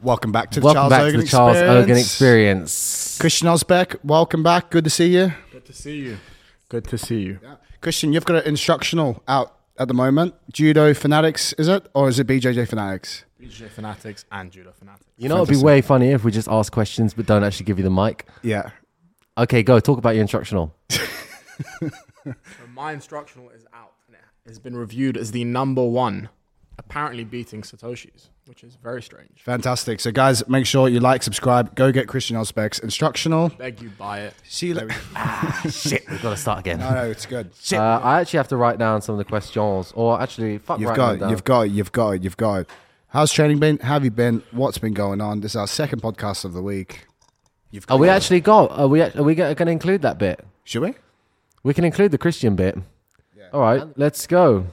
Welcome back to the Welcome Charles back Hogan to the Charles Experience. Hogan Experience. Christian Ozbek, welcome back. Good to see you. Good to see you. Good to see you. Christian, you've got an instructional out at the moment. Judo Fanatics, is it? Or is it BJJ Fanatics? BJJ Fanatics and Judo Fanatics. You know, it'd be way funnier if we just ask questions but don't actually give you the mic. Yeah. Okay, go talk about your instructional. So my instructional is out and it has been reviewed as the number one, apparently beating Satoshi's, which is very strange. Fantastic. So, guys, make sure you like, subscribe, go get Christian Ozbek's instructional. Beg you buy it. See you later. Shit, we've got to start again. no, no, it's good. Uh, I actually have to write down some of the questions, or actually, fuck, You've got it. down. You've got it. You've got it. You've got it. How's training been? How have you been? What's been going on? This is our second podcast of the week. You've Are we it. actually got? Are we? Are we going to include that bit? Should we? We can include the Christian bit. All right, let's go.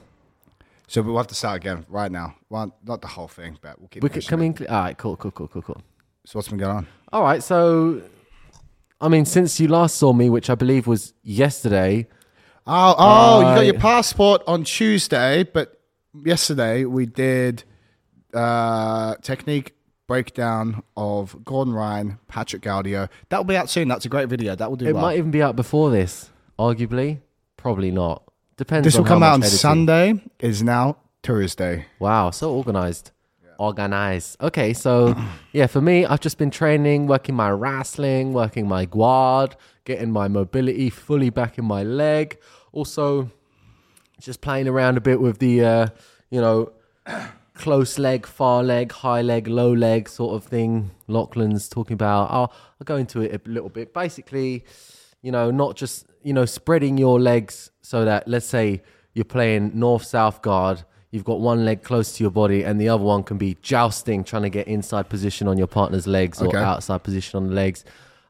So we'll have to start again right now. Well, not the whole thing, but we'll keep. We could come in. All right, cool, cool, cool, cool, cool. So what's been going on? All right, so I mean, since you last saw me, which I believe was yesterday, Oh, oh, you got your passport on Tuesday, but yesterday we did uh, technique breakdown of Gordon Ryan, Patrick Gaudio. That'll be out soon. That's a great video. That will do it well. might even be out before this. Arguably, probably not. Depends. this will come out on editing. Sunday. Is now Thursday. Wow, so organized. Organized. Okay, so yeah, for me, I've just been training, working my wrestling, working my guard, getting my mobility fully back in my leg. Also, just playing around a bit with the, uh, you know, close leg, far leg, high leg, low leg sort of thing. Lachlan's talking about. I'll, I'll go into it a little bit. Basically, you know, not just, you know, spreading your legs so that, let's say, you're playing north south guard, you've got one leg close to your body, and the other one can be jousting, trying to get inside position on your partner's legs Okay. or outside position on the legs.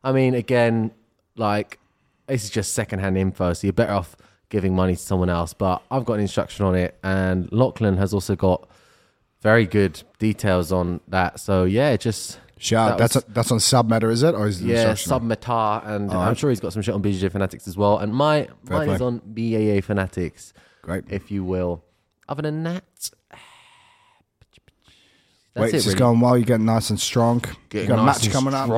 I mean, again, like, this is just secondhand info, so you're better off giving money to someone else. But I've got an instruction on it, and Lachlan has also got very good details on that. So yeah, just Shout. That That's was- that's on Submeta, is it, or is it yeah? Submetar, and I'm sure he's got some shit on BJJ Fanatics as well. And my Fair mine play. is on BJJ Fanatics, Great. if you will. Other than that, that's Weights it. is Really. going well. You're getting nice and strong. you got a match coming up.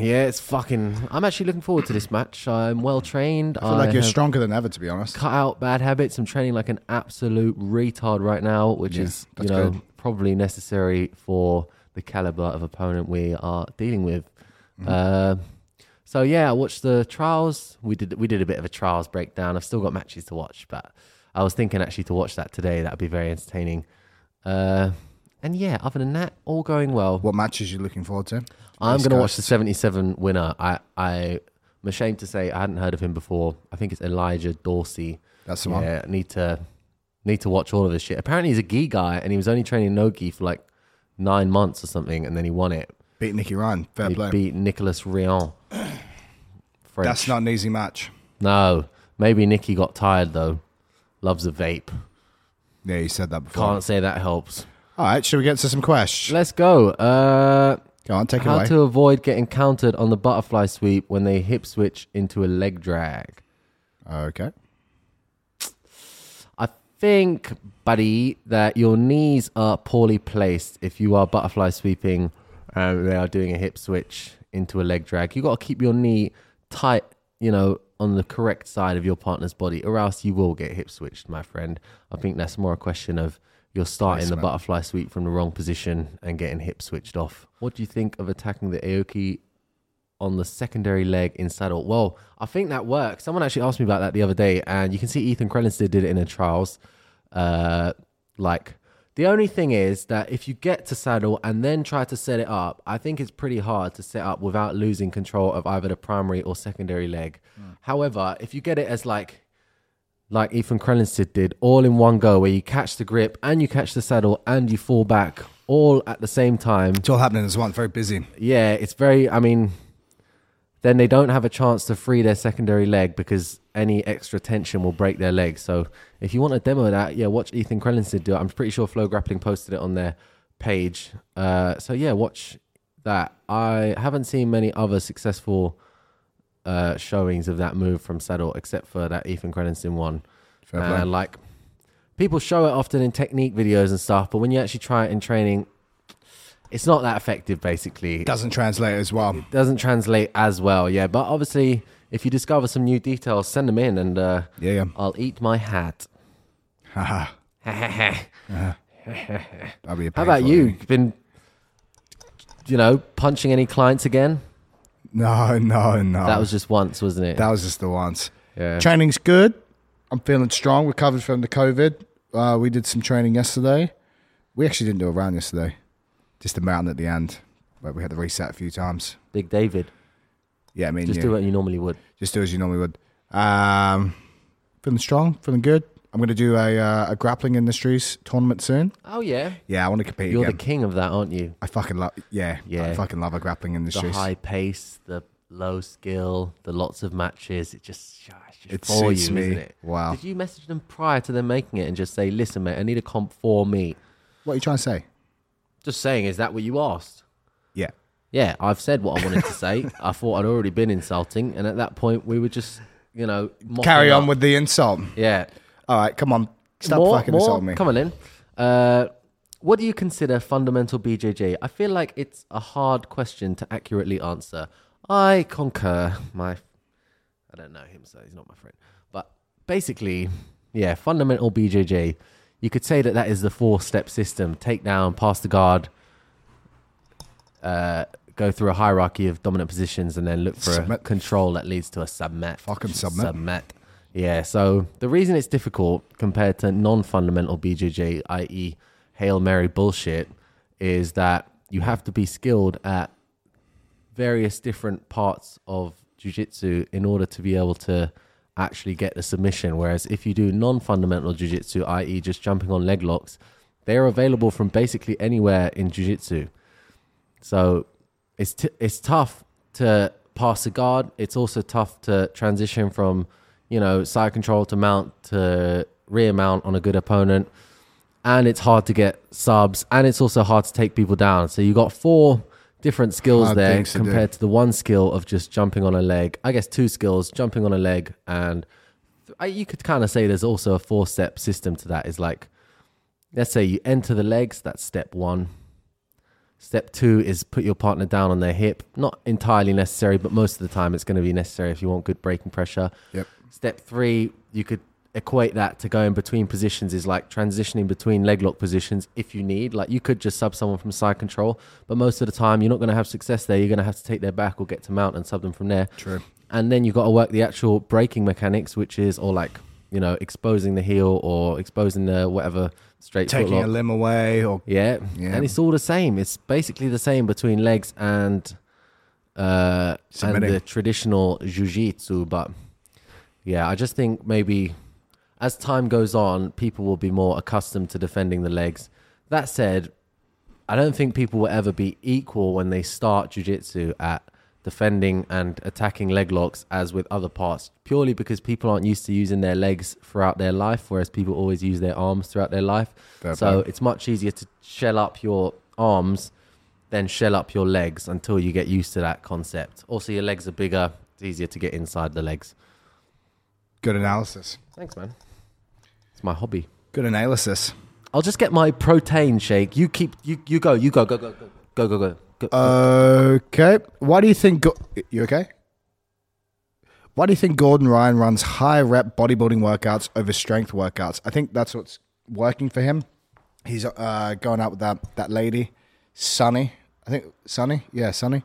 Yeah, it's fucking. I'm actually looking forward to this match. I'm well trained. I feel like you're stronger than ever, to be honest. cut out bad habits. I'm training like an absolute retard right now, which Yeah, is you know good. probably necessary for the caliber of opponent we are dealing with. Mm-hmm. Uh, so yeah, I watched the trials. We did we did a bit of a trials breakdown. I've still got matches to watch, but I was thinking actually to watch that today. That'd be very entertaining. Uh, and yeah, other than that, all going well. What matches you looking forward to? I'm going to watch the 77 winner. I, I, I'm ashamed to say I hadn't heard of him before. I think it's Elijah Dorsey. That's the one. Yeah, need to need to watch all of this shit. Apparently he's a gi guy and he was only training no gi for like nine months or something, and then he won it. Beat Nicky Ryan. Fair he play. beat Nicholas Rion. French. That's not an easy match. no. Maybe Nicky got tired though. Loves a vape. Yeah, you said that before. Can't say that helps. All right, should we get to some questions? Let's go. Uh, Go on, take it how away. to avoid getting countered on the butterfly sweep when they hip switch into a leg drag. Okay. I think, buddy, that your knees are poorly placed if you are butterfly sweeping and they are doing a hip switch into a leg drag. You've got to keep your knee tight, you know, on the correct side of your partner's body, or else you will get hip switched, my friend. I think that's more a question of you're starting the butterfly sweep from the wrong position and getting hip switched off. What do you think of attacking the Aoki on the secondary leg in saddle. Well, I think that works. Someone actually asked me about that the other day, and you can see Ethan Crelinsten did it in the trials. Uh, like the only thing is that if you get to saddle and then try to set it up, I think it's pretty hard to set up without losing control of either the primary or secondary leg. However, if you get it as like like Ethan Crelinsten did, all in one go, where you catch the grip and you catch the saddle and you fall back all at the same time, It's all happening as one. Very busy. yeah, it's very. I mean, then they don't have a chance to free their secondary leg because any extra tension will break their leg. So if you want to demo of that, yeah, watch Ethan Crelinsten do it. I'm pretty sure Flow Grappling posted it on their page. Uh, so yeah, watch that. I haven't seen many other successful uh, showings of that move from Saddle except for that Ethan Crelinsten one. Fair play. Like people show it often in technique videos and stuff, but when you actually try it in training, it's not that effective. Basically, Doesn't translate as well. doesn't translate as well. Yeah, but obviously, if you discover some new details, send them in, and uh, Yeah, yeah. I'll eat my hat. Haha. How That'll be a about you? thing. Been, you know, punching any clients again? No, no, no. That was just once, wasn't it? that was just the once. yeah. Training's good. I'm feeling strong. Recovered from the COVID. Uh, we did some training yesterday. We actually didn't do a round yesterday. Just a mountain at the end, where we had to reset a few times. Big David. Yeah, I mean, Just you. do what you normally would. just do as you normally would. Um, feeling strong, feeling good. I'm going to do a, uh, a grappling industries tournament soon. Oh yeah, Yeah, I want to compete you're again. the king of that, aren't you? I fucking love. Yeah, Yeah. I fucking love a grappling The industries. high pace, the low skill, the lots of matches. It just, it's just It for you, suits me. isn't it? Wow. Did you message them prior to them making it and just say, "Listen, mate, I need a comp for me"? What are you trying to say? Just saying, is that what you asked? Yeah. Yeah, I've said what I wanted to say. I thought I'd already been insulting, and at that point, we were just, you know, Carry on with the insult. yeah. All right, come on. Stop more, fucking more? insulting me. Come on in. Uh, what do you consider fundamental BJJ? I feel like it's a hard question to accurately answer. I concur. My, I don't know him, so he's not my friend. But basically, yeah, fundamental BJJ. You could say that that is the four-step system: take down, pass the guard, uh, go through a hierarchy of dominant positions, and then look for a control that leads to a submit. Fucking submit. Submit. Yeah. So the reason it's difficult compared to non-fundamental BJJ, i.e., hail mary bullshit, is that you have to be skilled at various different parts of jiu-jitsu in order to be able to actually get the submission whereas if you do non-fundamental jiu-jitsu i.e. just jumping on leg locks they're available from basically anywhere in jiu-jitsu. So it's t- it's tough to pass a guard. It's also tough to transition from you know side control to mount to rear mount on a good opponent. And it's hard to get subs and it's also hard to take people down. So you got four different skills Hard there things to do. compared to the one skill of just jumping on a leg i guess two skills jumping on a leg and I, you could kind of say there's also a four step system to that is like let's say you enter the legs that's step one step two is put your partner down on their hip not entirely necessary but most of the time it's going to be necessary if you want good braking pressure Yep. Step three, you could equate that to going between positions is like transitioning between leg lock positions if you need. Like you could just sub someone from side control, but most of the time you're not going to have success there. You're going to have to take their back or get to mount and sub them from there. True. And then you've got to work the actual braking mechanics, which is or like you know exposing the heel or exposing the whatever straight Taking a limb away or Yeah. Yeah. And it's all the same. It's basically the same between legs and uh and the traditional jiu-jitsu, but yeah, I just think maybe as time goes on, people will be more accustomed to defending the legs. That said, I don't think people will ever be equal when they start jiu-jitsu at defending and attacking leg locks as with other parts purely because people aren't used to using their legs throughout their life whereas people always use their arms throughout their life. Fair so it's much easier to shell up your arms than shell up your legs until you get used to that concept. Also your legs are bigger. It's easier to get inside the legs. Good analysis. thanks man my hobby Good analysis. i'll just get my protein shake you keep you you go you go go go go go go go, go. Okay. Why do you think Go- you okay? Why do you think Gordon Ryan runs high rep bodybuilding workouts over strength workouts? I think that's what's working for him. He's uh, going out with that that lady, Sunny. I think Sunny. Yeah, Sunny.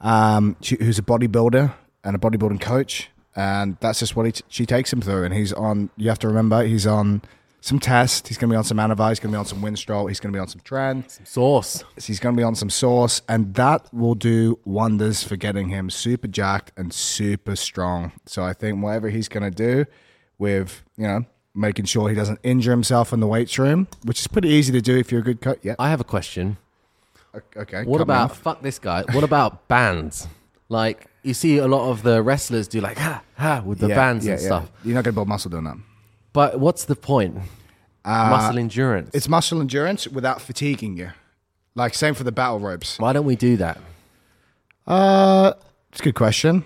Um, she, who's a bodybuilder and a bodybuilding coach, and that's just what he t- she takes him through. And he's on. You have to remember, he's on some test. He's going to be on some Anavar. He's going to be on some Winstrol. He's going to be on some Tren. sauce He's going to be on some sauce, and that will do wonders for getting him super jacked and super strong. So I think whatever he's going to do with, you know, making sure he doesn't injure himself in the weights room, which is pretty easy to do if you're a good coach. Yeah. i have a question Okay. What about fuck this guy? What about bands? Like you see a lot of the wrestlers do like ha ha with the Yeah, bands yeah, and yeah. stuff. You're not going to build muscle doing that. But what's the point? Uh, Muscle endurance. It's muscle endurance without fatiguing you. Like same for the battle ropes. Why don't we do that? Uh, it's a good question.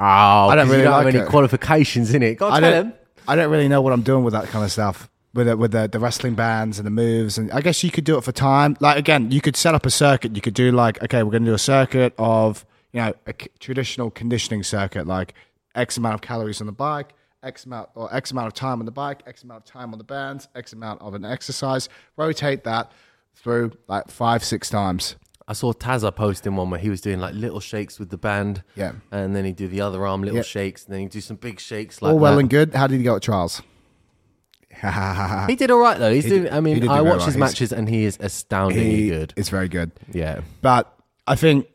Oh, I don't really you don't like have any it. qualifications in it. Go on, I tell don't. him. I don't really know what I'm doing with that kind of stuff. with the, with the, the wrestling bands and the moves, and I guess you could do it for time. Like again, you could set up a circuit. You could do like, okay, we're going to do a circuit of you know a c- traditional conditioning circuit, like X amount of calories on the bike, X amount or X amount of time on the bike, X amount of time on the bands, X amount of an exercise. Rotate that through like five, six times. I saw Tazza posting one where he was doing like little shakes with the band. Yeah. And then he'd do the other arm, little Yeah. shakes, and then he'd do some big shakes like All well that. and good. How did he go at trials? He did all right though. He's He doing. did- I mean, I watch well. his He's- matches and he is astoundingly He- good. It's very good. Yeah. but I think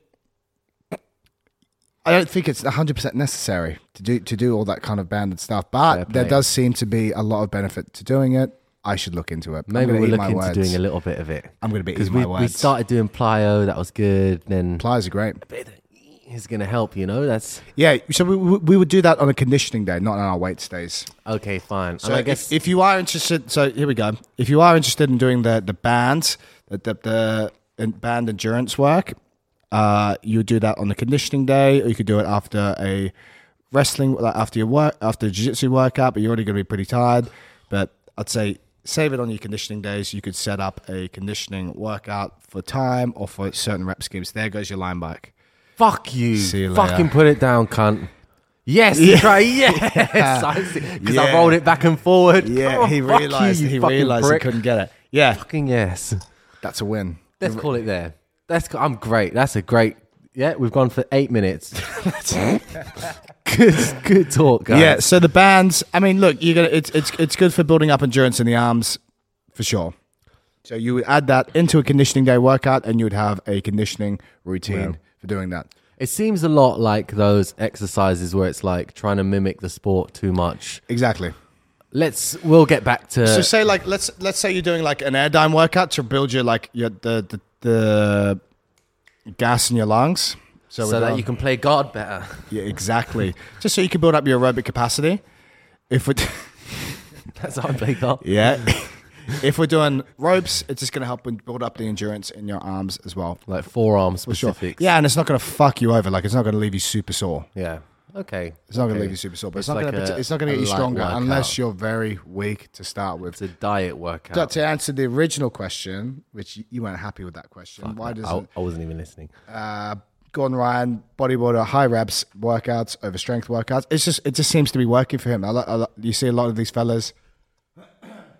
I don't think it's 100% necessary to do to do all that kind of banded stuff. But there does seem to be a lot of benefit to doing it. I should look into it. Maybe my looking into words. doing a little bit of it I'm going to be eating we my we started doing plyo. That was good. Then Plyos are great. is going to help. You know, that's Yeah, so we, we would do that on a conditioning day, not on our weight days. okay. Fine. So and I if- guess if, you are interested, so here we go. If you are interested in doing the the bands, the the, the band endurance work, uh, you would do that on the conditioning day, or you could do it after a wrestling, like after your work, after a jiu-jitsu workout. But you're already going to be pretty tired. But I'd say save it on your conditioning days. You could set up a conditioning workout for time or for certain rep schemes. There goes your line bike. fuck you. See you Fucking later. put it down, cunt. Yes, try. Yes, because I Yeah. rolled it back and forward. Yeah, Oh, he realized you, he realized he couldn't get it. Yeah, Fucking yes. that's a win. Let's call it there. That's I'm great. That's a great. Yeah, we've gone for eight minutes. good, good talk, guys. Yeah, so the bands. I mean, look, you're gonna. It's it's it's good for building up endurance in the arms, for sure. So you would add that into a conditioning day workout, and you would have a conditioning routine for doing that. It seems a lot like those exercises where it's like trying to mimic the sport too much. Exactly. Let's. We'll get back to. So say like let's let's say you're doing like an airdyne workout to build your like your the the, the gas in your lungs. So, so that you can play God better. yeah, exactly. Just so you can build up your aerobic capacity. If we That's how I play God. yeah. if we're doing ropes, it's just going to help build up the endurance in your arms as well. Like forearm For sure. Yeah, and it's not going to fuck you over. Like it's not going to leave you super sore. Yeah. Okay. It's not going to leave you super sore, but it's, It's not like going to it's not going to get you stronger workout. unless you're very weak to start with. It's a diet workout. But to answer the original question, which you- weren't happy with that question, why I, doesn't I wasn't even listening. uh, Gordon Ryan bodybuilder high reps workouts over strength workouts? It's just it just seems to be working for him. I, I, you see a lot of these fellas,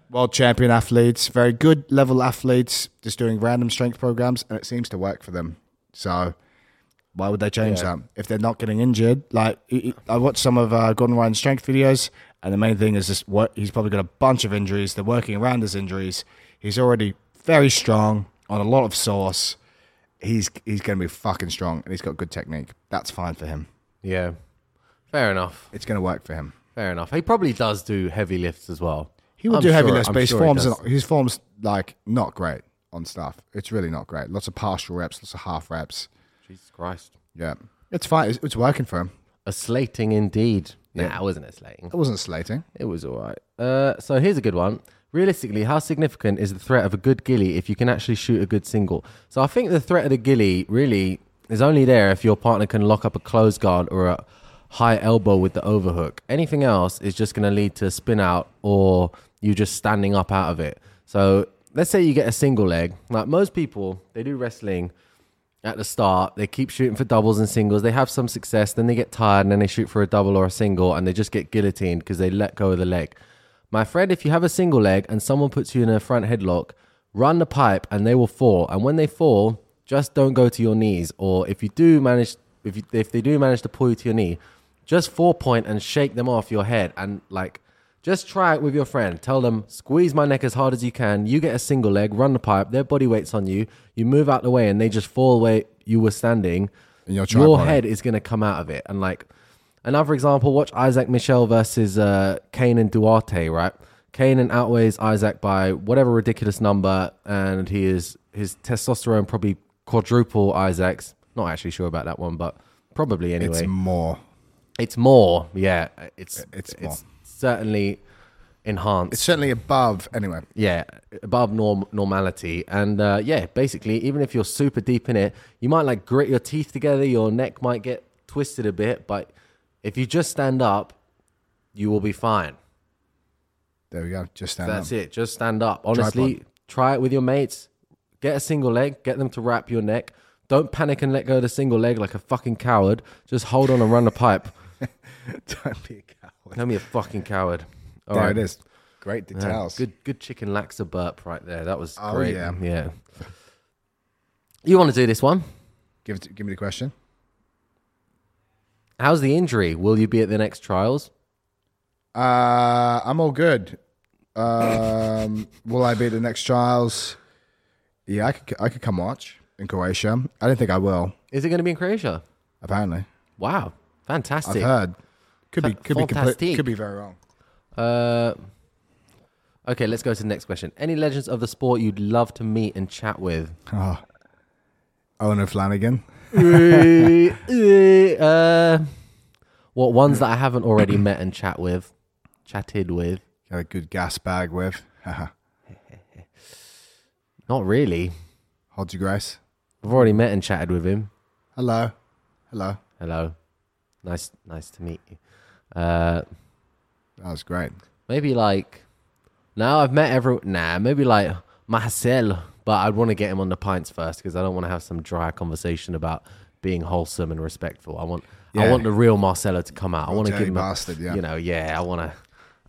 world champion athletes, very good level athletes, just doing random strength programs, and it seems to work for them. So why would they change Yeah. that if they're not getting injured? Like I- watched some of uh, Gordon Ryan's strength videos, and the main thing is just what he's probably got a bunch of injuries. They're working around his injuries. He's already very strong on a lot of sauce. He's he's going to be fucking strong, and he's got good technique. That's fine for him. Yeah. Fair enough. It's going to work for him. Fair enough. He probably does do heavy lifts as well. He will I'm do heavy sure- lifts, I'm but his sure forms are- his forms like not great on stuff. It's really not great. Lots of partial reps, lots of half reps. Jesus Christ. Yeah, it's fine. It's, it's working for him. A slating indeed. Nah, Yeah. it wasn't a slating. It wasn't slating. It was all right. Uh, so here's a good one. Realistically, how significant is the threat of a good gilly if you can actually shoot a good single? So I think the threat of the gilly really is only there if your partner can lock up a close guard or a high elbow with the overhook. Anything else is just going to lead to a spin out or you just standing up out of it. So let's say you get a single leg. Like most people, they do wrestling at the start. They keep shooting for doubles and singles. They have some success, then they get tired, and then they shoot for a double or a single, and they just get guillotined because they let go of the leg. My friend, if you have a single leg and someone puts you in a front headlock, run the pipe and they will fall. And when they fall, just don't go to your knees. Or if you do manage, if you, if they do manage to pull you to your knee, just four point and shake them off your head and like just try it with your friend. Tell them, squeeze my neck as hard as you can. You get a single leg, run the pipe, their body weight's on you. You move out the way and they just fall where you were standing. And your your head is going to come out of it. And like another example, watch Isaac Michell versus uh, Kaynan Duarte, right? Kaynan outweighs Isaac by whatever ridiculous number, and he is his testosterone probably quadruple Isaac's. Not actually sure about that one, but probably anyway. It's more. It's more, yeah. It's It's it's, certainly enhanced. It's certainly above. Anyway, yeah, above norm normality. And uh, yeah, basically, even if you're super deep in it, you might like grit your teeth together. Your neck might get twisted a bit, but if you just stand up, you will be fine. There we go. Just stand That's up. That's it. Just stand up. Honestly, try it with your mates. Get a single leg. Get them to wrap your neck. Don't panic and let go of the single leg like a fucking coward. Just hold on and run the pipe. Don't be a coward. Don't be a fucking coward. All there right. it is. Great Yeah, details. good, good chicken laxa burp right there. That was Oh, great. yeah. yeah. You want to do this one? Give it, give me the question. How's the injury? Will you be at the next trials? Uh, I'm all good. Um, will I be at the next trials? Yeah, I could. I could come watch in Croatia. I don't think I will. Is it going to be in Croatia? Apparently, Wow, Fantastic. I've heard. Could be. Fa- Could be. Complete, fantastic. could be very wrong. Uh, okay, let's go to the next question. Any legends of the sport you'd love to meet and chat with? Oh. Eoghan O'Flanagan. uh, what ones that I haven't already met and chat with, chatted with? Got a good gas bag with. Haha. Not really. Hold your grace. I've already met and chatted with him. Hello. Hello. Hello, nice, nice to meet you. Uh, That was great. maybe like now I've met everyone. nah, maybe like Marcel, but I'd want to get him on the pints first because I don't want to have some dry conversation about being wholesome and respectful. I want I want the real Marcelo to come out. I want to give him a, bastard, yeah. you know, yeah, I want to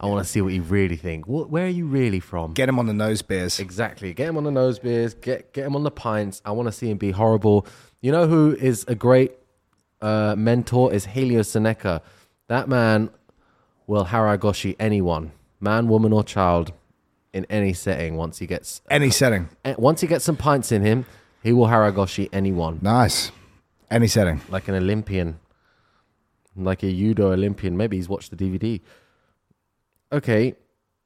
I want to see what you really think. What, where are you really from? Get him on the nose beers. Exactly. Get him on the nose beers. Get get him on the pints. I want to see him be horrible. You know who is a great uh, mentor is Helio Soneca. That man will harai goshi anyone, man, woman, or child, in any setting. Once he gets Any setting. eh, once he gets some pints in him, he will harai goshi anyone, Nice. Any setting. like an Olympian, like a judo Olympian. Maybe he's watched the DVD. Okay.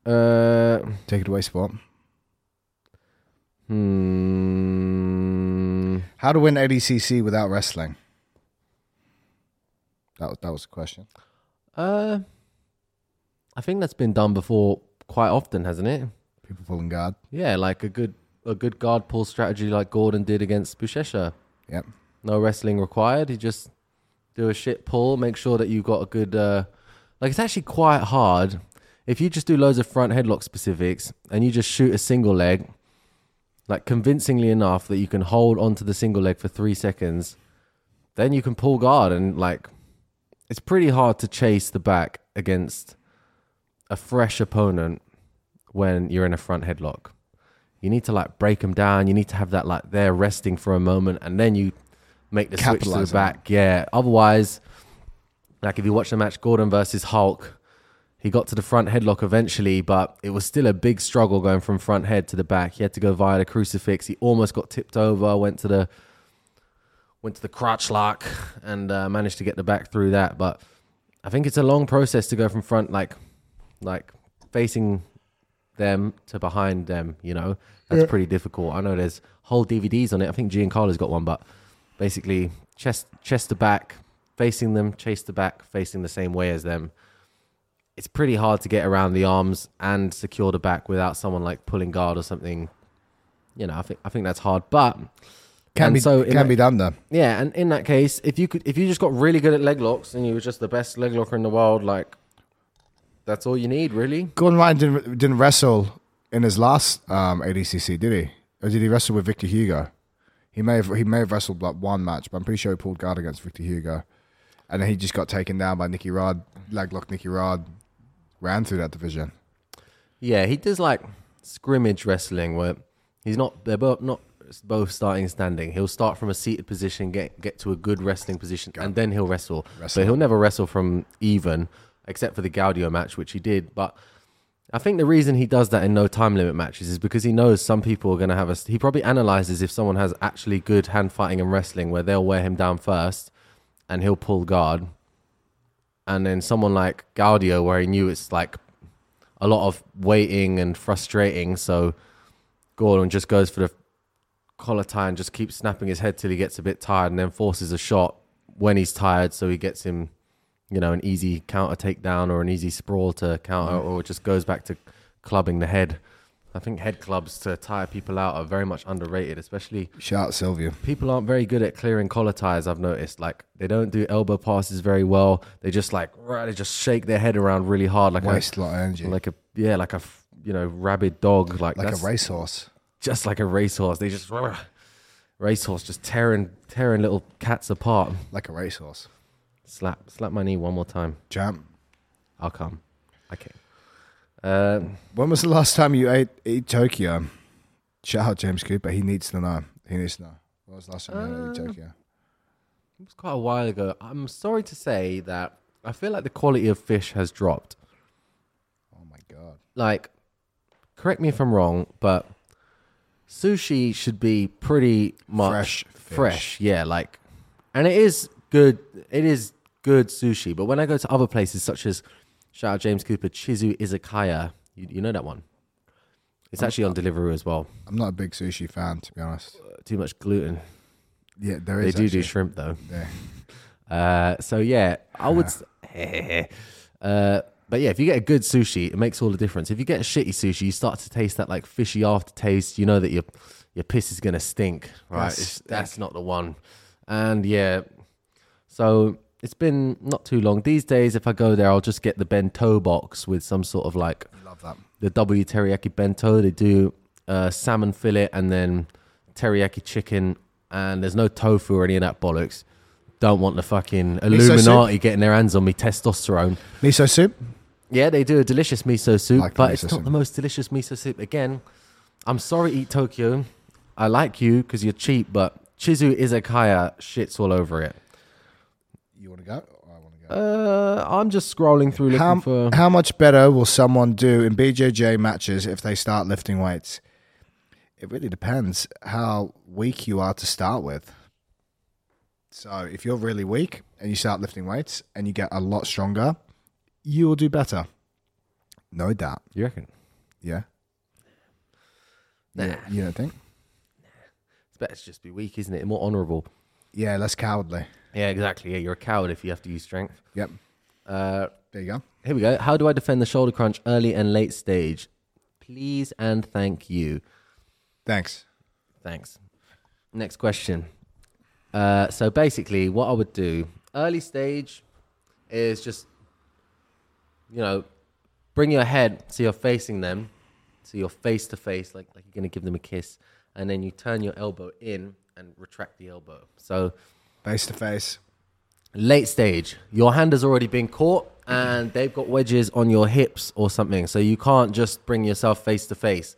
Uh, Take it away, sport. hmm. How to win ADCC without wrestling? That was, that was the question. Uh, I think that's been done before quite often, hasn't it? People pulling guard. Yeah, like a good a good guard pull strategy like Gordon did against Buchecha. Yep. No wrestling required. He just do a shit pull, make sure that you got a good uh like it's actually quite hard if you just do loads of front headlock specifics and you just shoot a single leg like convincingly enough that you can hold onto the single leg for 3 seconds, then you can pull guard and like it's pretty hard to chase the back against a fresh opponent when you're in a front headlock. You need to like break them down. You need to have that like they're resting for a moment, and then you make the switch to the back. Yeah. Otherwise, like if you watch the match Gordon versus Hulk, he got to the front headlock eventually, but it was still a big struggle going from front head to the back. He had to go via the crucifix. He almost got tipped over. Went to the went to the crotch lock and uh, managed to get the back through that. But I think it's a long process to go from front, like like facing them to behind them. You know, that's pretty difficult. I know there's whole DVDs on it. I think Giancarlo's got one, but basically chest chest to back, facing them, chase the back, facing the same way as them. It's pretty hard to get around the arms and secure the back without someone like pulling guard or something. You know, I think I think that's hard, but Can and be so can that- be done though. yeah, and in that case, if you could, if you just got really good at leg locks and you were just the best leg locker in the world, like that's all you need, really. Gordon Ryan didn't didn't wrestle in his last um, ADCC, did he? Or did he wrestle with Victor Hugo? He may have he may have wrestled like one match, but I'm pretty sure he pulled guard against Victor Hugo, and then he just got taken down by Nicky Rod, leg lock Nicky Rod, ran through that division. Yeah, he does like scrimmage wrestling where he's not they're not both starting standing. He'll start from a seated position, get get to a good wrestling position, and then he'll wrestle. Wrestle. But he'll never wrestle from even, except for the Gaudio match, which he did. But I think the reason he does that in no time limit matches is because he knows some people are going to have a. He probably analyzes if someone has actually good hand fighting and wrestling, where they'll wear him down first, and he'll pull guard. And then someone like Gaudio, where he knew it's like a lot of waiting and frustrating, so Gordon just goes for the collar tie and just keeps snapping his head till he gets a bit tired, and then forces a shot when he's tired, so he gets him you know, an easy counter takedown or an easy sprawl to counter, mm. or just goes back to clubbing the head. I think head clubs to tire people out are very much underrated, especially Shout out Sylvia. people aren't very good at clearing collar ties. I've noticed, like they don't do elbow passes very well. They just like right, they just shake their head around really hard, like Waste a lot of energy. like a yeah, like a you know, rabid dog. Like, Like a racehorse. Just like a racehorse. They just racehorse just tearing tearing little cats apart. Like a racehorse. Slap slap my knee one more time. Champ. I'll come. Okay. Uh, When was the last time you ate, ate Tokyo? Shout out James Cooper. He needs to know. He needs to know. When was the last time you Uh, ate Tokyo? it was quite a while ago. I'm sorry to say that I feel like the quality of fish has dropped. Oh my god. Like, correct me if I'm wrong, but sushi should be pretty much Fresh fresh. Yeah, like, and it is good. It is good sushi. But when I go to other places such as shout out James Cooper, Chizu Izakaya, you, you know that one. It's actually on Deliveroo as well. I'm not a big sushi fan, to be honest. Uh, Too much gluten. Yeah, there They is. do do shrimp though. Yeah. Uh, so yeah, I would. uh, but yeah, if you get a good sushi, it makes all the difference. If you get a shitty sushi, you start to taste that like fishy aftertaste. You know that your your piss is gonna stink, right? It's- that's not the one. And yeah, so it's been not too long. These days, if I go there, I'll just get the bento box with some sort of like Love that. the W teriyaki bento. They do uh, salmon fillet and then teriyaki chicken, and there's no tofu or any of that bollocks. Don't want the fucking Illuminati getting their hands on me testosterone. Miso soup? Yeah, they do a delicious miso soup, Like but miso it's not soup. the most delicious miso soup. Again, I'm sorry, Eat Tokyo. I like you because you're cheap, but Chizu Izakaya shits all over it. You want to go? I want to go. Uh, I'm just scrolling through looking How, for. how much better will someone do in BJJ matches if they start lifting weights? It really depends how weak you are to start with. So, if you're really weak and you start lifting weights and you get a lot stronger, you will do better. No doubt. You reckon? Yeah. Nah. You, you don't think? It's better to just be weak, isn't it? More honourable. Yeah, less cowardly. Yeah, exactly. Yeah, you're a coward if you have to use strength. Yep. Uh, There you go. here we go. How do I defend the shoulder crunch early and late stage? Please and thank you. Thanks. Thanks. Next question. Uh, so basically, what I would do early stage is just, you know, bring your head so you're facing them, so you're face to face, like like you're gonna give them a kiss, and then you turn your elbow in and retract the elbow. So Face to face. late stage, your hand has already been caught and they've got wedges on your hips or something. So you can't just bring yourself face to face.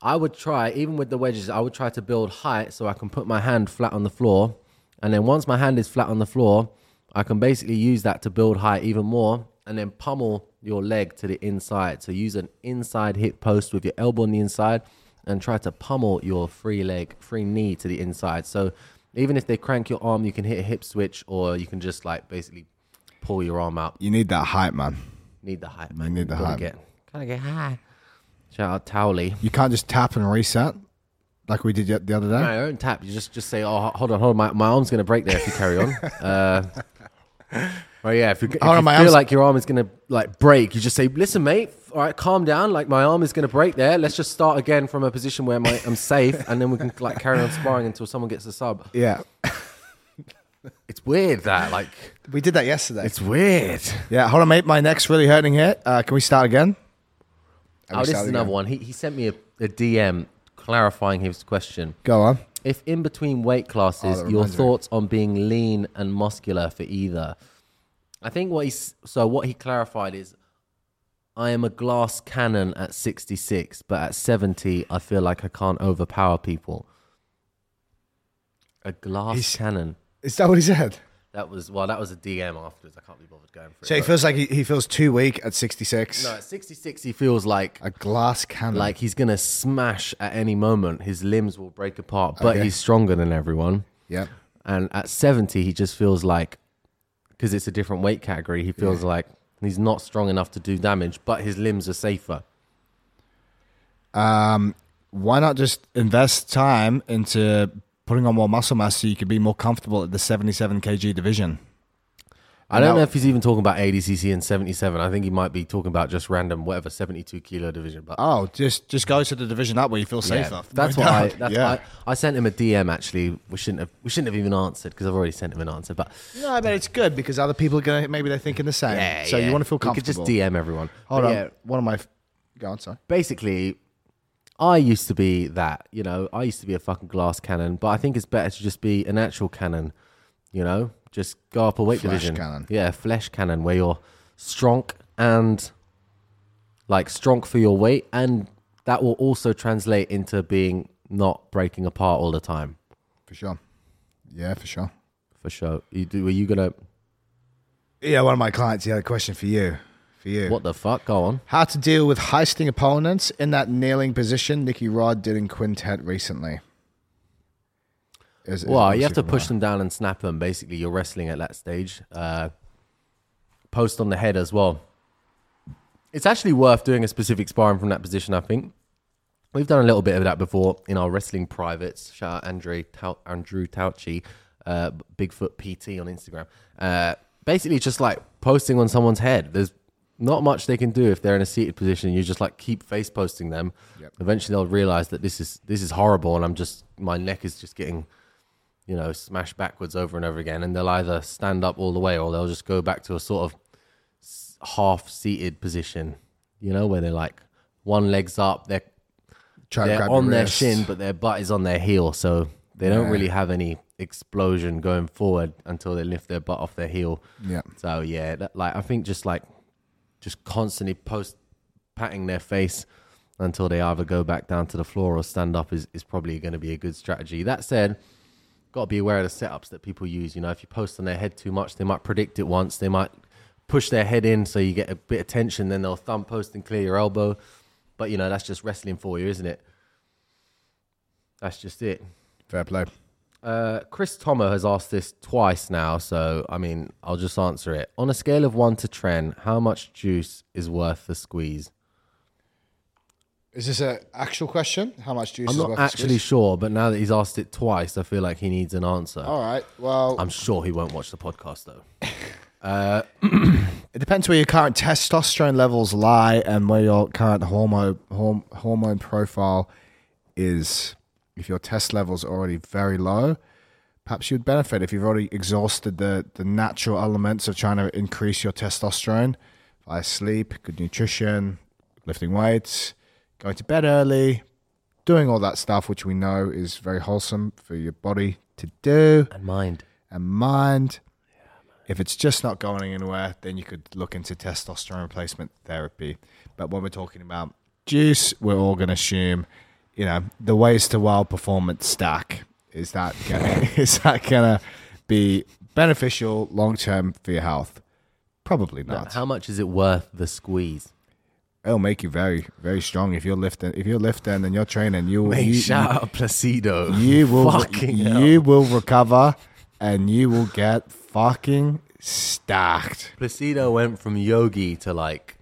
I would try, even with the wedges, I would try to build height so I can put my hand flat on the floor. And then once my hand is flat on the floor, I can basically use that to build height even more and then pummel your leg to the inside. So use an inside hip post with your elbow on the inside and try to pummel your free leg, free knee to the inside. So even if they crank your arm, you can hit a hip switch or you can just like basically pull your arm out. You need that height, man. Need the height, man. need the Gotta height. Get, gotta get high. Shout out Towley. You can't just tap and reset like we did the other day. No, don't tap. You just just say, "Oh, hold on, hold on, my, my arm's gonna break there if you carry on." uh, well, yeah, if you, if Hold you feel arm's- like your arm is gonna like break, you just say, "Listen, mate, all right, calm down. Like my arm is gonna break there. Let's just start again from a position where my, I'm safe, and then we can like carry on sparring until someone gets a sub." Yeah. It's weird that like We did that yesterday. it's weird. Yeah, hold on, mate. My neck's really hurting here. Uh, can we start again? Have Oh, this is another again? one. He he sent me a, a DM clarifying his question. Go on. If in between weight classes, Oh, your reminds me. thoughts on being lean and muscular for either? I think what he's so what he clarified is I am a glass cannon at 66, but at 70, I feel like I can't overpower people. A glass He's- cannon. Is that what he said? That was well, that was a DM afterwards. I can't be bothered going for it. So he feels like he, he feels too weak at 66. no, at 66, he feels like A glass cannon. like he's gonna smash at any moment. His limbs will break apart, but Okay. he's stronger than everyone. yeah. And at 70, he just feels like, because it's a different weight category, he feels like he's not strong enough to do damage, but his limbs are safer. Um, why not just invest time into putting on more muscle mass so you can be more comfortable at the 77 kg division? I don't No. know if he's even talking about ADCC and 77. I think he might be talking about just random, whatever, 72 kilo division. But Oh, just just go to the division that where you feel yeah, safer. that's No what I. That's yeah. why I, I sent him a DM. Actually, we shouldn't have. We shouldn't have even answered because I've already sent him an answer. But No, but it's good because other people are gonna maybe they're thinking the same. yeah, so yeah. you want to feel We could comfortable. just DM everyone. Hold But on. yeah, One of my Go on, sorry. basically, I used to be that, you know, I used to be a fucking glass cannon, but I think it's better to just be an actual cannon, you know, just go up a weight Flesh division. cannon. Yeah, flesh cannon, where you're strong and like strong for your weight, and that will also translate into being not breaking apart all the time. For sure. Yeah, for sure. For sure. You do, were you gonna? Yeah, one of my clients, he had a question for you. For you. What the fuck? Go on. How to deal with heisting opponents in that kneeling position Nicky Rod did in quintet recently. Well, you have to push them down and snap them. Basically, you're wrestling at that stage. Uh, post on the head as well. It's actually worth doing a specific sparring from that position. I think we've done a little bit of that before in our wrestling privates. Shout out Andre Tau- Andrew Tauchi, uh, Bigfoot PT on Instagram. Uh, basically, just like posting on someone's head. There's not much they can do if they're in a seated position. You just like keep face posting them. Yep. Eventually, they'll realize that this is this is horrible, and I'm just my neck is just getting you know, smash backwards over and over again, and they'll either stand up all the way or they'll just go back to a sort of half-seated position, you know, where they're like one leg's up, they're Try to they're grab on their wrist. shin, but their butt is on their heel, so they don't really have any explosion going forward until they lift their butt off their heel. Yeah. So yeah, that, like I think just like just constantly post patting their face until they either go back down to the floor or stand up is, is probably going to be a good strategy. That said, got to be aware of the setups that people use. You know, if you post on their head too much, they might predict it once. They might push their head in so you get a bit of tension, then they'll thumb post and clear your elbow. But you know, that's just wrestling for you, isn't it? That's just it. Fair play. Uh, Chris Tomer has asked this twice now, so I mean, I'll just answer it. On a scale of one to ten, how much juice is worth the squeeze? Is this an actual question? How much juice I'm not worth actually sure, but now that he's asked it twice, I feel like he needs an answer. All right. Well, I'm sure he won't watch the podcast though. Uh, it depends where your current testosterone levels lie and where your current hormone horm, hormone profile is. If your test levels are already very low, perhaps you'd benefit if you've already exhausted the, the natural elements of trying to increase your testosterone via sleep, good nutrition, lifting weights, going to bed early, doing all that stuff, which we know is very wholesome for your body to do And mind. and mind. If it's just not going anywhere, then you could look into testosterone replacement therapy. But when we're talking about juice, we're all going to assume, you know, the ways to wild performance stack. Is that gonna, is that gonna be beneficial long term for your health? Probably Now, not. how much is it worth the squeeze? It'll make you very very strong if you're lifting. If you're lifting and you're training, you you, shout out Placido. you will Fucking hell. you will recover and you will get fucking stacked. Placido went from yogi to like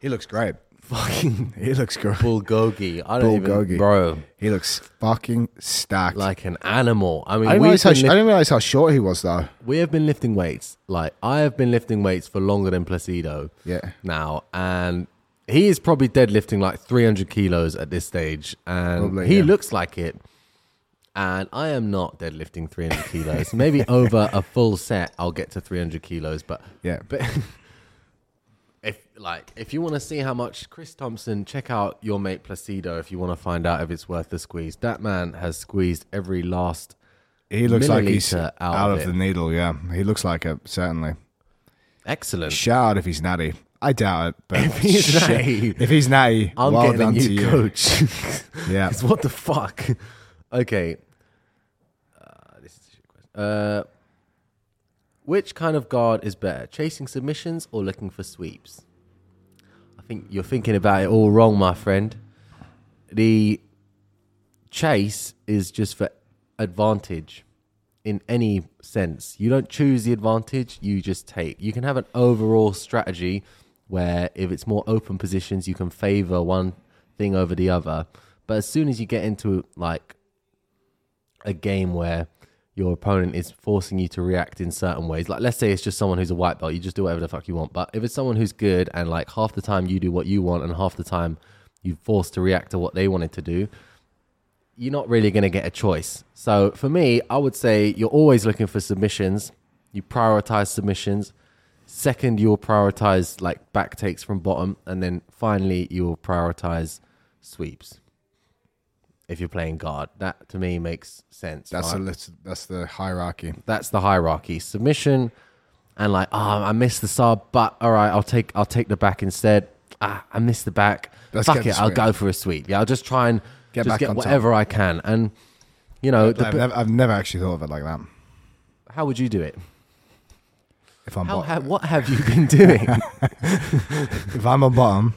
He looks great. fucking He looks great. bulgogi. I don't even, Bulgogi. bro, He looks fucking stacked. like an animal. I mean, I didn't, realize how, I didn't realize how short he was though. we have been lifting weights. Like I have been lifting weights for longer than Placido. Yeah. now, and he is probably deadlifting like 300 kilos at this stage, and Probably, he yeah. looks like it. And I am not deadlifting 300 kilos. Maybe over a full set, I'll get to 300 kilos. But Yeah. but if like if you want to see how much Chris Thompson, check out your mate Placido. If you want to find out if it's worth the squeeze, that man has squeezed every last. He looks like he's out, out of of the needle. Yeah, he looks like it. Certainly. Excellent. Shout out if he's natty. I doubt it. But If he's shit. natty, if he's natty, I'm well getting a new you. coach. Yeah. 'Cause what the fuck? okay. Uh, this is a shit question. Uh, which kind of guard is better, chasing submissions or looking for sweeps? I think you're thinking about it all wrong, my friend. The chase is just for advantage in any sense. You don't choose the advantage, you just take. You can have an overall strategy where if it's more open positions, you can favor one thing over the other. But as soon as you get into like a game where your opponent is forcing you to react in certain ways, like let's say it's just someone who's a white belt, you just do whatever the fuck you want. But if it's someone who's good and like half the time you do what you want and half the time you're forced to react to what they wanted to do, you're not really going to get a choice. So for me, I would say you're always looking for submissions. You prioritize submissions. Second, you'll prioritize like back takes from bottom, and then finally you'll prioritize sweeps. If you're playing guard, that to me makes sense. That's right? a lit- that's the hierarchy. that's the hierarchy. Submission and like, oh, I missed the sub, but all right, I'll take I'll take the back instead. Ah, I missed the back. Let's Fuck it, I'll go for a sweep. Yeah, I'll just try and Get just back get on top. whatever I can. And you know, I've, never, I've never actually thought of it like that. how would you do it? If I'm How, bot- ha- what have you been doing? if I'm on bottom,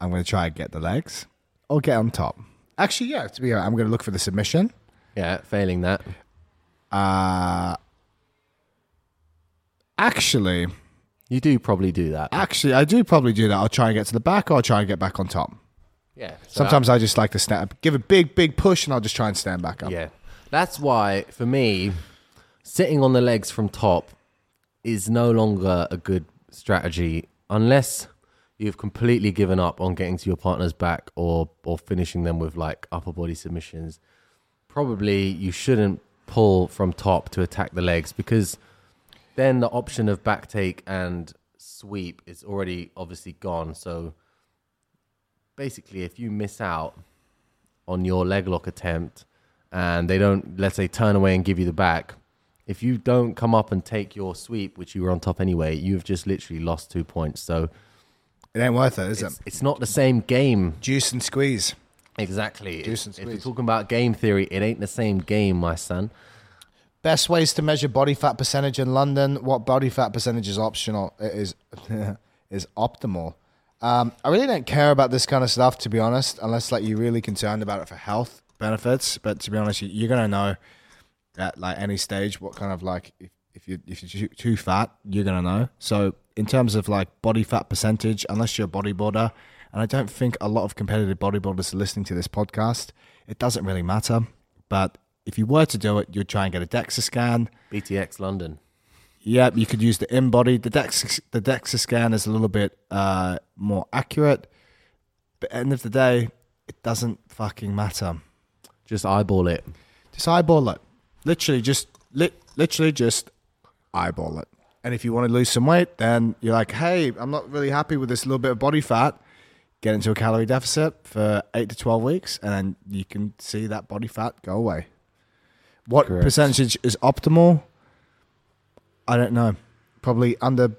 I'm going to try and get the legs or get on top. Actually, yeah. To be honest, I'm going to look for the submission. yeah, failing that. Uh, actually, You do probably do that. actually, I do probably do that. I'll try and get to the back, or I'll try and get back on top. Yeah. so Sometimes I just like to stand, give a big, big push, and I'll just try and stand back up. Yeah. That's why, for me, sitting on the legs from top is no longer a good strategy unless you've completely given up on getting to your partner's back or, or finishing them with like upper body submissions. Probably you shouldn't pull from top to attack the legs because then the option of back take and sweep is already obviously gone. So basically, if you miss out on your leg lock attempt and they don't, let's say, turn away and give you the back, if you don't come up and take your sweep, which you were on top anyway, you've just literally lost two points. So It ain't worth it, is it's, it? it's not the same game. Juice and squeeze. Exactly. Juice and squeeze. if you're talking about game theory, it ain't the same game, my son. Best ways to measure body fat percentage in London. What body fat percentage is optional? It is is optimal. Um, I really don't care about this kind of stuff, to be honest, unless like you're really concerned about it for health benefits. But to be honest, you're gonna know at like any stage what kind of like if, if you if you're too, too fat, you're gonna know. So in terms of like body fat percentage, unless you're a bodybuilder, and I don't think a lot of competitive bodybuilders are listening to this podcast, it doesn't really matter. But if you were to do it, you'd try and get a DEXA scan. BTX London. Yep, you could use the in-body. The DEXA, the DEXA scan is a little bit uh, more accurate, but end of the day, it doesn't fucking matter. Just eyeball it. Just eyeball it. Literally, just li- literally just eyeball it. And if you want to lose some weight, then you're like, hey, I'm not really happy with this little bit of body fat. Get into a calorie deficit for eight to twelve weeks, and then you can see that body fat go away. What Correct. percentage is optimal? I don't know. Probably under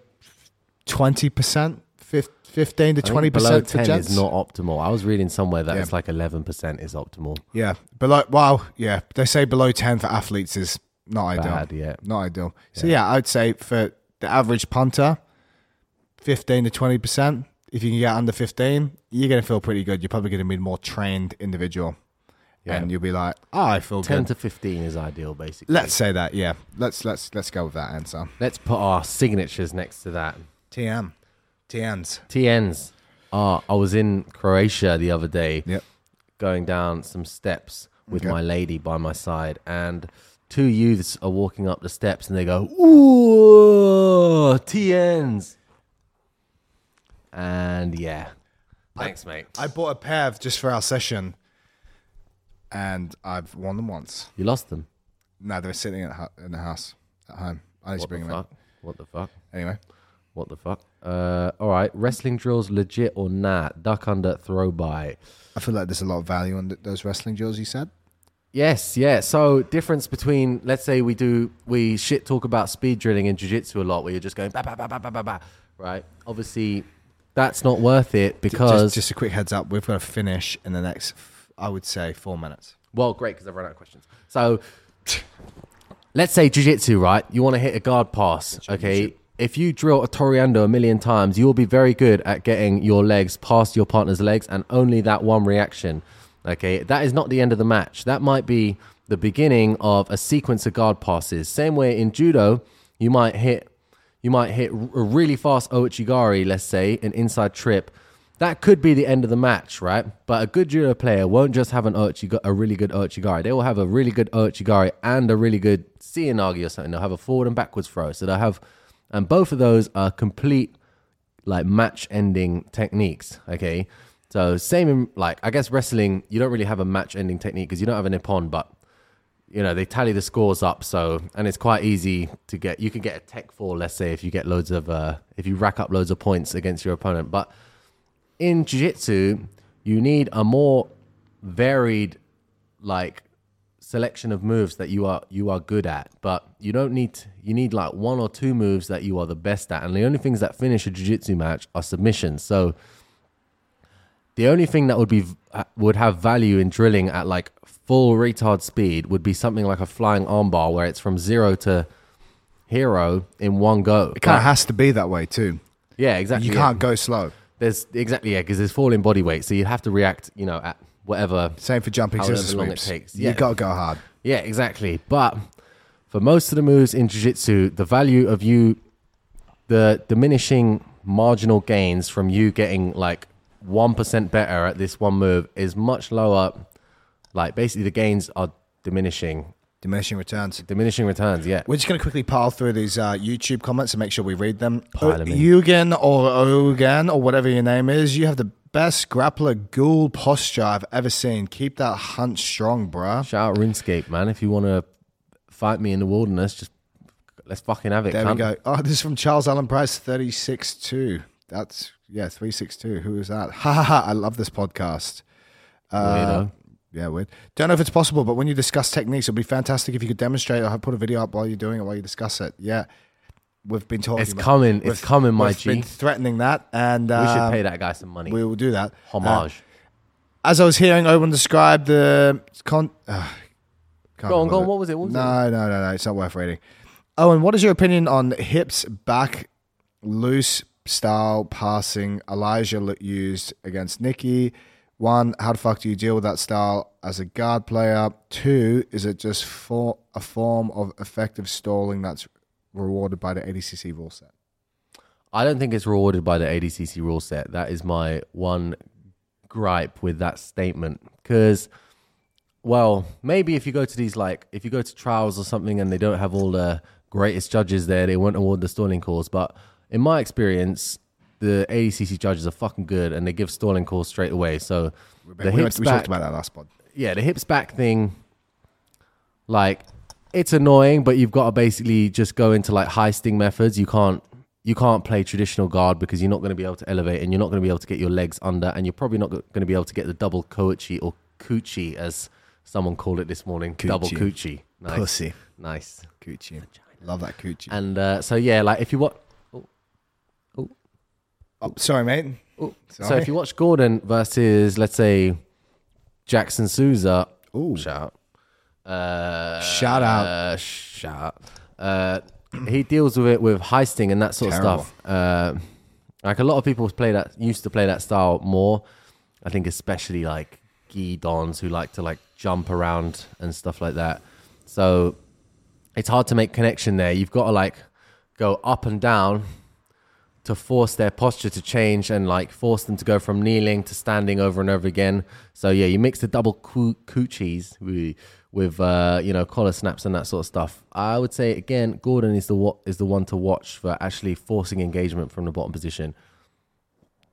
twenty percent, fifteen to twenty below percent for 10 gents. is not optimal. I was reading somewhere that Yeah. it's like 11% is optimal. Yeah, below. Wow, yeah. They say below ten for athletes is not ideal. Bad, yeah. Not ideal. So yeah, I'd say for the average punter, fifteen to twenty percent. If you can get under fifteen, you're gonna feel pretty good. You're probably gonna be a more trained individual, Yeah. and you'll be like, "Oh, I feel 10 good." to 15 is ideal, basically. let's say that. Yeah, let's let's let's go with that answer. Let's put our signatures next to that. TM, TNs. TNs. Uh, I was in Croatia the other day Yep. going down some steps with Okay. my lady by my side, and two youths are walking up the steps and they go, Ooh, TNs. And yeah. Thanks, mate. I bought a pair of just for our session, and I've worn them once. You lost them. No, they were sitting at, in the house at home. I need to What the bring them fuck? What the fuck? Anyway, What the fuck? Uh, all right. Wrestling drills legit or not? Duck under, throw by. I feel like there's a lot of value in th- those wrestling drills you said. Yes, yeah. So difference between let's say we do we shit talk about speed drilling in jiu-jitsu a lot where you're just going ba ba ba ba ba ba ba, right? Obviously that's not worth it because just, just a quick heads up, we've got to finish in the next, I would say, four minutes. well, great because I've run out of questions. So let's say jiu-jitsu, right? You want to hit a guard pass, okay? If you drill a Toreando a million times, you'll be very good at getting your legs past your partner's legs and only that one reaction. Okay, that is not the end of the match. That might be the beginning of a sequence of guard passes. Same way in judo, you might hit you might hit a really fast Ouchigari, let's say, an inside trip. That could be the end of the match, right? But a good judo player won't just have an Ouchiga- a really good Ouchigari. They will have a really good Ouchigari and a really good Seoi nage or something. They'll have a forward and backwards throw. So they'll have, and both of those are complete like match ending techniques. Okay. So same in like I guess wrestling, you don't really have a match ending technique because you don't have an ippon, but you know they tally the scores up. So and it's quite easy to get. You can get a tech fall, let's say, if you get loads of uh, if you rack up loads of points against your opponent. But in jiu-jitsu, you need a more varied like selection of moves that you are you are good at but you don't need you need like one or two moves that you are the best at and the only things that finish a jiu-jitsu match are submissions so the only thing that would be uh, would have value in drilling at like full retard speed would be something like a flying armbar where it's from zero to hero in one go It kind of has to be that way too. yeah exactly You can't go slow. there's exactly yeah because there's falling body weight so you have to react you know at whatever Same for jumping However scissors long it sweeps. takes. You Yeah. got to go hard. Yeah, exactly. But for most of the moves in jiu-jitsu, the value of you, the diminishing marginal gains from you getting like 1% better at this one move is much lower. Like basically the gains are diminishing, Diminishing returns. diminishing returns. Yeah. We're just going to quickly pile through these uh, YouTube comments and make sure we read them. Pile Uh, 'em in. Eugen or Ogan or whatever your name is, you have the best grappler ghoul posture I've ever seen. Keep that hunt strong, bruh. Shout out RuneScape, man. If you want to fight me in the wilderness, just let's fucking have it. There we go. Oh, this is from Charles Allan Price, 36.2. That's, yeah, 362. Who is that? Ha ha ha. I love this podcast. Uh, Weirdo. Yeah, weird. Don't know if it's possible, but when you discuss techniques, it'd be fantastic if you could demonstrate or put a video up while you're doing it, while you discuss it. Yeah. We've been talking It's about coming. It's we've- coming, my we've G. been threatening that, and we should um, pay that guy some money. We will do that. Uh, Homage. as I was hearing Eoghan describe the con. Uh, go on, go on. What was it? What was it? No, no, no, no. It's not worth reading. Eoghan, what is your opinion on hips back loose style passing Elijah used against Nikki? One, how the fuck do you deal with that style as a guard player? Two, is it just for a form of effective stalling that's rewarded by the ADCC rule set? I don't think it's rewarded by the ADCC rule set. That is my one gripe with that statement. Because, well, maybe if you go to these, like, if you go to trials or something and they don't have all the greatest judges there, they won't award the stalling calls. But in my experience, the ADCC judges are fucking good and they give stalling calls straight away. So the we, hips we back, talked about that last pod. yeah, the hips back thing, like it's annoying, but you've got to basically just go into like heisting methods. You can't you can't play traditional guard because you're not going to be able to elevate and you're not going to be able to get your legs under and you're probably not going to be able to get the double kouchi or coochie as someone called it this morning. Double Coochie. coochie. Nice. Pussy. Nice. Coochie. Love that coochie. And uh, so yeah, like if you watch oh, oh sorry, mate. so Sorry. if you watch Gordon versus let's say Jackson Sousa, Ooh. shout out. Uh, Shout out. Uh, shout out. Uh, he deals with it with heisting and that sort Terrible. of stuff. Uh, like a lot of people play that used to play that style more. I think especially like gi dons who like to like jump around and stuff like that. So it's hard to make connection there. You've got to like go up and down to force their posture to change and like force them to go from kneeling to standing over and over again. So yeah, you mix the double coo- coochies with, uh, you know collar snaps and that sort of stuff. I would say again, Gordon is the wa- is the one to watch for actually forcing engagement from the bottom position.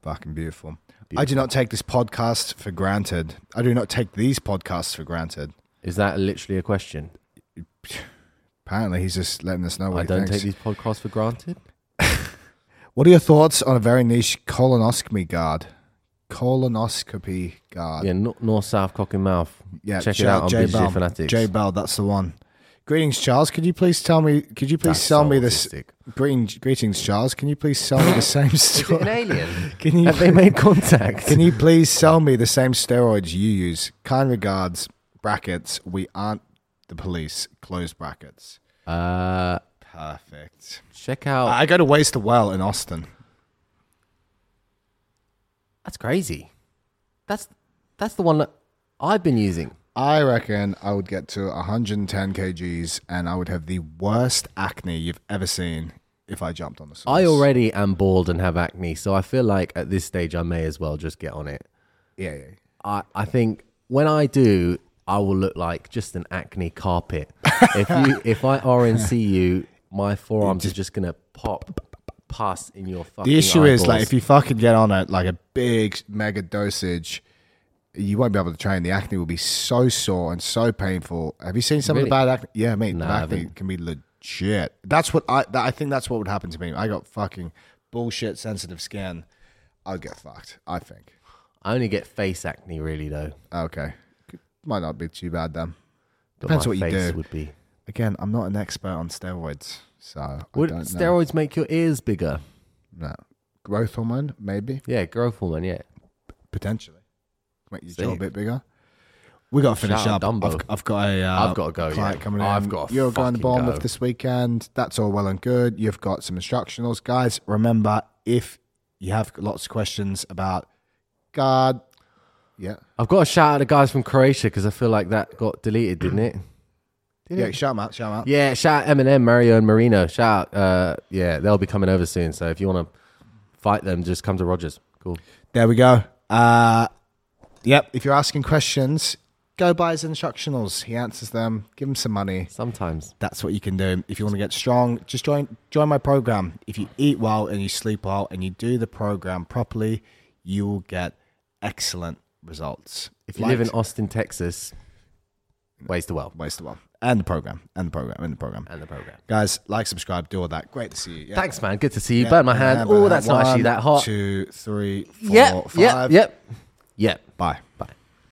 Fucking beautiful. I do not take this podcast for granted. I do not take these podcasts for granted. Is that literally a question? Apparently, he's just letting us know what I don't thinks. take these podcasts for granted. What are your thoughts on a very niche colonoscopy guard? Colonoscopy guard. Yeah, no- north south cock and mouth. Yeah, check it out on J BJJ Bell. Fanatics. J Bell, that's the one. Greetings, Charles. Could you please tell me? Could you please That's sell so me this? autistic. Greetings, greetings, Charles. Can you please sell me the same Is it an story? alien? Can you Have they made contact? Can you please sell me the same steroids you use? Kind regards, brackets. We aren't the police. Close brackets. uh, Perfect. check out. I go to Waste the Well in Austin. That's crazy. That's that's the one that I've been using. I reckon I would get to 110 kgs and I would have the worst acne you've ever seen if I jumped on the sauce. I already am bald and have acne, so I feel like at this stage I may as well just get on it. Yeah, yeah. I, I think when I do, I will look like just an acne carpet. if you if I RNC you, my forearms are just gonna pop pus in your fucking The issue is like if you fucking get on it like a big mega dosage, you won't be able to train. The acne will be so sore and so painful. Have you seen some of the bad acne? Yeah, mate, No, the acne can be legit. That's what I. That, I think that's what would happen to me. I got fucking bullshit sensitive skin. I'd get fucked. I think. I only get face acne, really, though. Okay, might not be too bad then. But Depends what you face do. would be. Again, I'm not an expert on steroids, so I Would steroids make your ears bigger? No. Growth hormone, maybe Yeah, growth hormone. Yeah. potentially make your See. jaw a bit bigger. We got to finish Shout up. Dumbo. I've, I've got a. Uh, I've gotta go, Client yeah. coming in. I've gotta You're going to Bournemouth go. this weekend. That's all well and good. You've got some instructionals, guys. Remember, if you have lots of questions about God, yeah, I've got to shout out the guys from Croatia because I feel like that got deleted, didn't it? Yeah, it? shout 'em out, shout 'em out. Yeah, shout out Eminem, Mario, and Marino. Shout out, uh, yeah, they'll be coming over soon. So if you want to fight them, just come to Rogers. Cool. There we go. Uh, yep. If you're asking questions, go buy his instructionals. He answers them. Give him some money. Sometimes. That's what you can do. If you want to get strong, just join join my program. If you eat well and you sleep well and you do the program properly, you will get excellent results. If you live in Austin, Texas, waste the well waste the one and the program and the program and the program. and the program. Guys, like, subscribe, do all that. Great to see you. Yeah. Thanks, man. Good to see you. Yeah. Burn my hand. Yeah, Oh, that's not actually that hot. Two, three, four, Yep, five. yep, yep, yep. Bye.